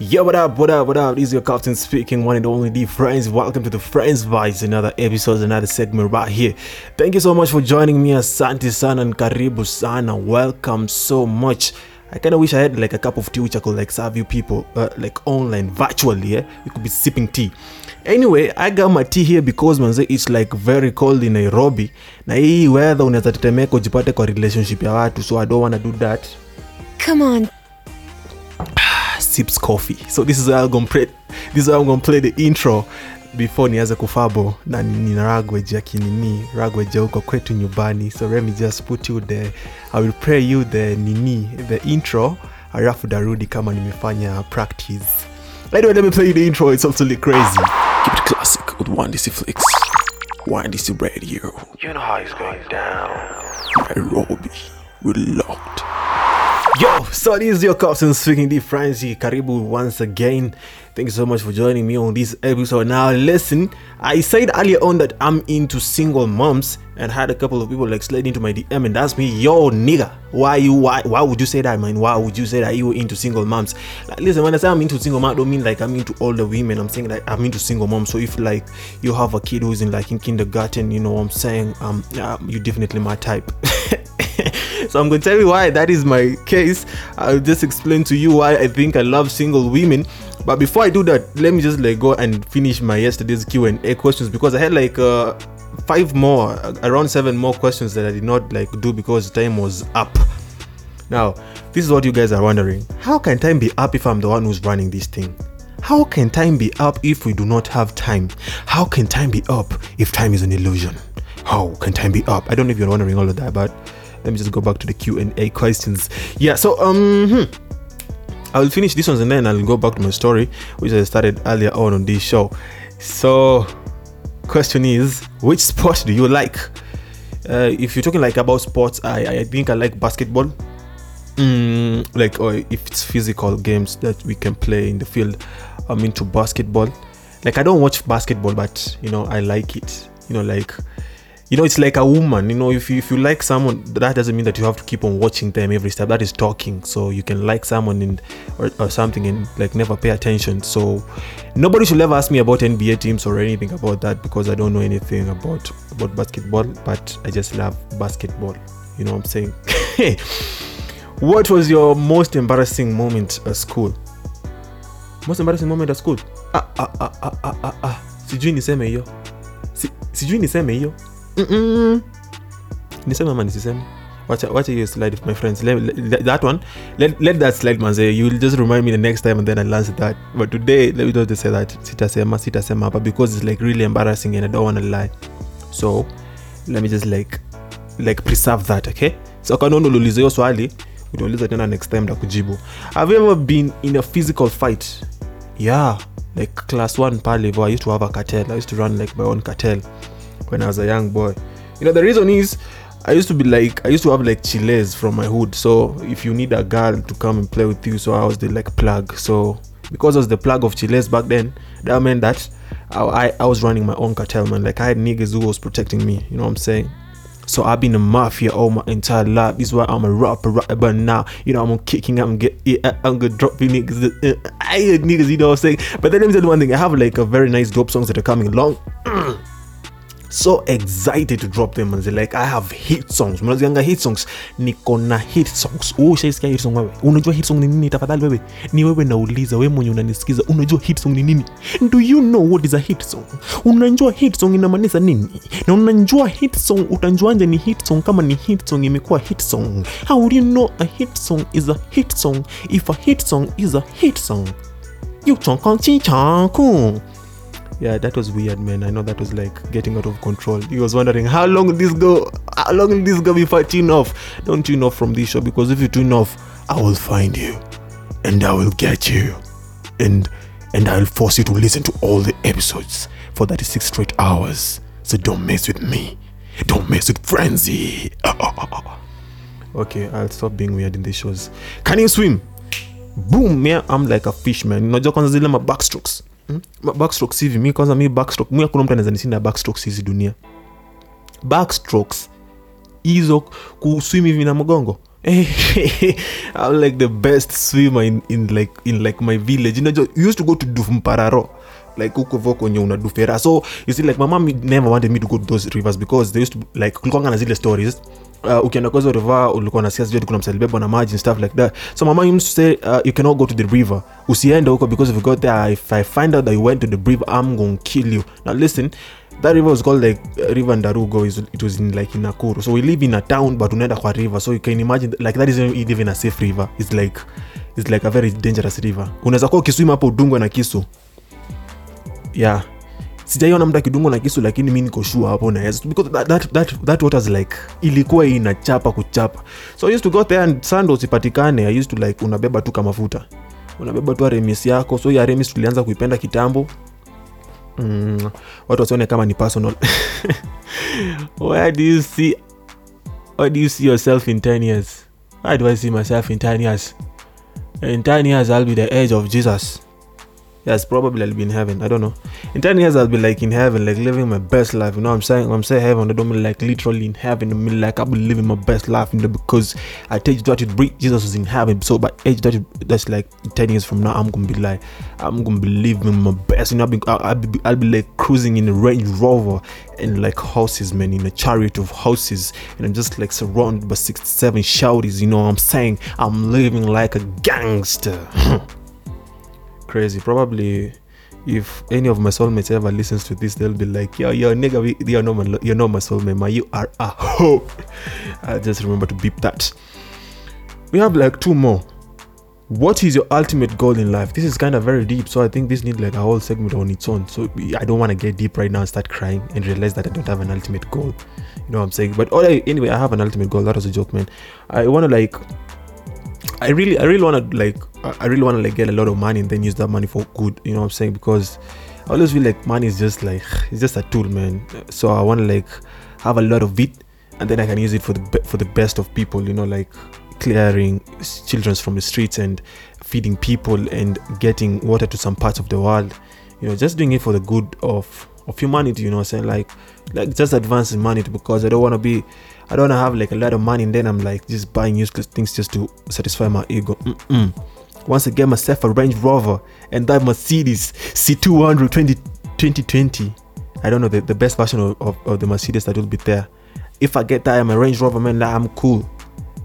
Yo, what up, what up, what up? This is your captain speaking, one and only D Friends. Welcome to the Friends Vibes, another episode, another segment right here. Thank you so much for joining me, Asante Sana and Karibu Sana. Welcome so much. I kind of wish I had like a cup of tea which I could like serve you people uh, like online, virtually. Yeah, You could be sipping tea. Anyway, I got my tea here because manze it's like very cold in Nairobi. Na hii weather unaweza tetemeka ujipate kwa relationship ya watu, so I don't wanna do that. Come on, sips coffee. So this is how I'm gonna play this is I'm gonna play the intro before nianze kufabo na nina ragweji ya kinini ragweji ya huko kwetu nyumbani. So let me just put you the i will play you the nini the intro alafu darudi kama nimefanya practice. Anyway let me play you the intro. It's absolutely crazy. Keep it classic with one dc flicks. One dc radio. You know how it's going down. nairobi we locked Yo, so this is your captain speaking the Francie Karibu once again. Thank you so much for joining me on this episode. Now, listen, I said earlier on that I'm into single moms and had a couple of people like slide into my DM and ask me, "Yo, nigga, why you why why would you say that, man? Why would you say that you were into single moms?" Like, listen, when I say I'm into single mom, I don't mean like I'm into older women. I'm saying like I'm into single moms. So if like you have a kid who's in like in kindergarten, you know, what I'm saying um, uh, you definitely my type. so I'm going to tell you why that is my case. I'll just explain to you why I think I love single women. But before I do that, let me just like go and finish my yesterday's Q and A questions because I had like uh, five more, uh, around seven more questions that I did not like do because time was up. Now, this is what you guys are wondering: How can time be up if I'm the one who's running this thing? How can time be up if we do not have time? How can time be up if time is an illusion? How can time be up? I don't know if you're wondering all of that, but let me just go back to the Q and A questions. Yeah, so um, hmm. I will finish this one and then I'll go back to my story, which I started earlier on on this show. So, question is, which sport do you like? Uh, if you're talking like about sports, I I think I like basketball. Mm, like or if it's physical games that we can play in the field, I'm into basketball. Like I don't watch basketball, but you know I like it. You know, like you know it's like a woman. You know, if you, if you like someone, that doesn't mean that you have to keep on watching them every step. That is talking. So you can like someone in or, or something and like never pay attention. So nobody should ever ask me about NBA teams or anything about that because I don't know anything about about basketball. But I just love basketball. You know what I'm saying? What was your most embarrassing moment at school? Most embarrassing moment at school? Ah, ah, ah, ah, ah, ah, ah. Sijui niseme. Mm-mm. Niseme ama nisiseme? Watch, hiyo slide my friends. Let, let- that one. Let, let that slide manze. You just remind me the next time and then I'll answer that. But today, let me just say that sitasema sitasema but because it's like really embarrassing and I don't want to lie. So, let me just like like preserve that okay so kanaona uliuliza hiyo swali utauliza tena next time takujibu have you ever been in a physical fight yeah like class one pale i used to have a cartel i used to run like my own cartel when i was a young boy you know the reason is i used to be like i used to have like chiles from my hood so if you need a girl to come and play with you so i was the like plug so because I was the plug of chiles back then that meant that I, I, was running my own cartel man like i had niggas who was protecting me you know what i'm saying so I've been a mafia all my entire life. This is why I'm a rapper, rapper. But now, you know, I'm kicking, I'm get, I'm gonna drop you niggas. I hate niggas, you know what I'm saying. But then let me tell you one thing. I have like a very nice dope songs that are coming along. so excited to drop them and like I have hit songs. Mnazianga hit songs. Niko na hit songs. Oh, ushaisikia hit song wewe? Unajua hit song ni nini tafadhali wewe? Ni wewe nauliza, wewe mwenye unanisikiza, unajua hit song ni nini? Do you know what is a hit song? Unajua hit song inamaanisha nini? Na unajua hit song utanjuanje ni hit song kama ni hit song imekuwa hit song? How do you know a hit song is a hit song if a hit song is a hit song? You cool. Yeah, that was weird, man. I know that was like getting out of control. He was wondering how long will this go? How long will this go before I tune off? Don't tune off from this show because if you tune off, I will find you, and I will get you, and and I'll force you to listen to all the episodes for 36 straight hours. So don't mess with me. Don't mess with Frenzy. okay, I'll stop being weird in these shows. Can you swim? boom yeah, I'm like a fish man unajua kwanza zile ma backstrokes hmm? Backstrokes hivi. Mi kwanza mi backstroke mi hakuna mtu anaweza nisinda backstrokes hizi dunia. Backstrokes hizo kuswim hivi na mgongo. I'm like the best swimmer in, in like in like my village. You know, just, used to go to Dufmpararo like huko vo kwenye unadufera so you see like my mom never wanted me to go to those rivers because they used to like kulikuanga na zile stories uh, ukienda kwa hizo river ulikuwa nasikia sijui kuna msalibebwa na maji and stuff like that. So mama used to say uh, you cannot go to the river. Usiende huko because if you go there if i find out that you went to the river i'm going to kill you. Now listen that river was called like uh, river ndarugo. It was in like in nakuru. So we live in a town but unaenda kwa river. So you can imagine like that isn't even a safe river. It's like it's like a very dangerous river. Unaweza kuwa ukiswim hapo udungwe na kisu. Yeah sijaiona mtu akidungwa na kisu lakini mi niko sure hapo naweza because that, that, that, that waters like ilikuwa inachapa kuchapa. So I used to go there and sando usipatikane. I used to like unabeba tu kama unabeba tu aremis yako. So ya aremis tulianza kuipenda kitambo. Mm, watu wasione kama ni personal. Where do you see where do you see yourself in 10 years? Where do i see myself in 10 years? In 10 years i'll be the age of jesus yes probably i'll be in heaven. I don't know. In 10 years i'll be like in heaven like living my best life. You know what i'm saying? I'm saying heaven i don't mean like literally in heaven. I mean like i'll be living my best life you know because i tell you that it breathe jesus was in heaven. So by age that that's like 10 years from now i'm gonna be like i'm gonna be living my best. You know i'll be, I'll, be, I'll be like cruising in a range rover and like houses man in a chariot of houses and i'm just like surrounded by 67 shouties you know what i'm saying? I'm living like a gangster crazy. Probably, if any of my soulmates ever listens to this, they'll be like, "Yo, yo, nigga, we, you're not my, you're not my soulmate, man. You are a hoe." I just remember to beep that. We have like two more. What is your ultimate goal in life? This is kind of very deep, so I think this needs like a whole segment on its own. So I don't want to get deep right now and start crying and realize that I don't have an ultimate goal. You know what I'm saying? But I, anyway, I have an ultimate goal. That was a joke, man. I want to like I really, I really want to like, I really want to like get a lot of money and then use that money for good. You know what I'm saying? Because I always feel like money is just like it's just a tool, man. So I want to like have a lot of it, and then I can use it for the for the best of people. You know, like clearing children from the streets and feeding people and getting water to some parts of the world. You know, just doing it for the good of of humanity. You know, what I'm saying like like just advancing humanity because I don't want to be I don't have like a lot of money and then I'm like just buying useless things just to satisfy my ego. Mm-mm. Once I get myself a Range Rover and that Mercedes C200 20, 2020, I don't know the, the best version of, of, of the Mercedes that will be there. If I get that, I'm a Range Rover, man, I'm cool.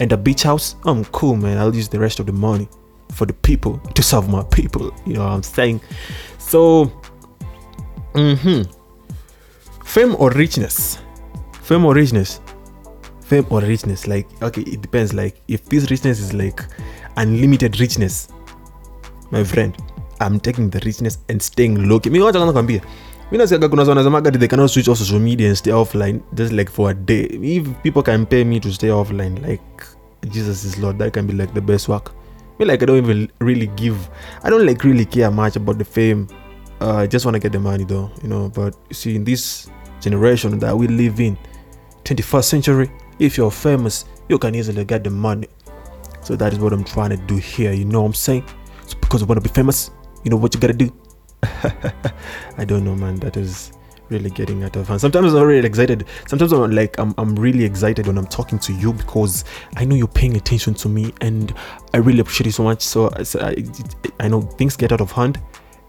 And the beach house, I'm cool, man. I'll use the rest of the money for the people to serve my people. You know what I'm saying? So, mm-hmm. fame or richness? Fame or richness? Fame or richness? Like okay it depends. Like if this richness is like unlimited richness my friend i'm taking the richness and staying low mi wacha kwanza kwambia mi nasiaga kuna wanasemaga they cannot switch off social media and stay offline just like for a day. If people can pay me to stay offline like jesus is lord that can be like the best work. Me like i don't even really give i don't like really care much about the fame. Uh, i just want to get the money though you know. But you see in this generation that we live in 21st century if you're famous you can easily get the money. So that is what i'm trying to do here you know what i'm saying? So because you want to be famous you know what you gotta do? I don't know man that is really getting out of hand. Sometimes i'm really excited. Sometimes i'm like I'm, I'm really excited when i'm talking to you because i know you're paying attention to me and i really appreciate you so much. So, so I, I know things get out of hand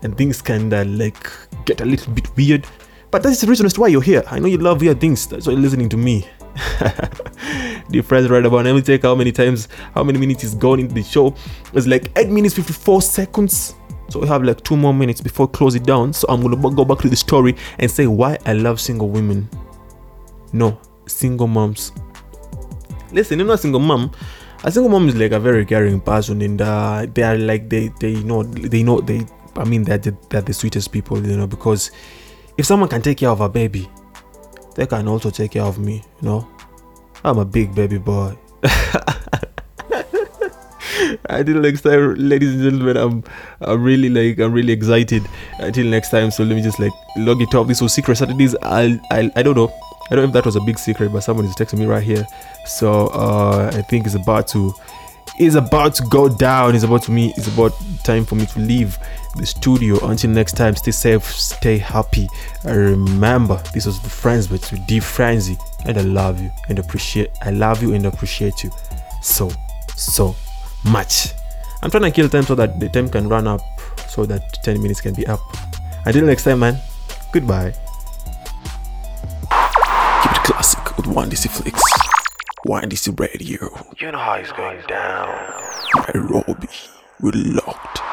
and things can uh, like get a little bit weird. But that's the reason as to why you're here. I know you love weird things. That's why you're listening to me the friends right about let me take how many times how many minutes is gone into the show. It's like 8 minutes 54 seconds. So we have like two more minutes before close it down. So i'm gonna go back to the story and say why i love single women. No single moms. Listen you know a single mom. A single mom is like a very caring person and uh, they are like they they know they know they i mean they're they're the sweetest people you know because if someone can take care of a baby they can also take care of me you know. I'm a big baby boy. Until next time ladies and gentlemen i'm i'm really like i'm really excited. Until next time so let me just like log it off this was secret saturdays i'll, I'll i don't know. I don't know if that was a big secret but someone is texting me right here. So uh i think it's about to is about to go down. It's about to me. It's about time for me to leave the studio. Until next time, stay safe, stay happy. Remember, this was the friends with deep Frenzy, and I love you and appreciate. I love you and appreciate you so so much. I'm trying to kill time so that the time can run up, so that 10 minutes can be up. Until next time, man. Goodbye. Keep it classic with one DC Flicks. Windy's Radio. You know how it's going down. Nairobi, we're locked.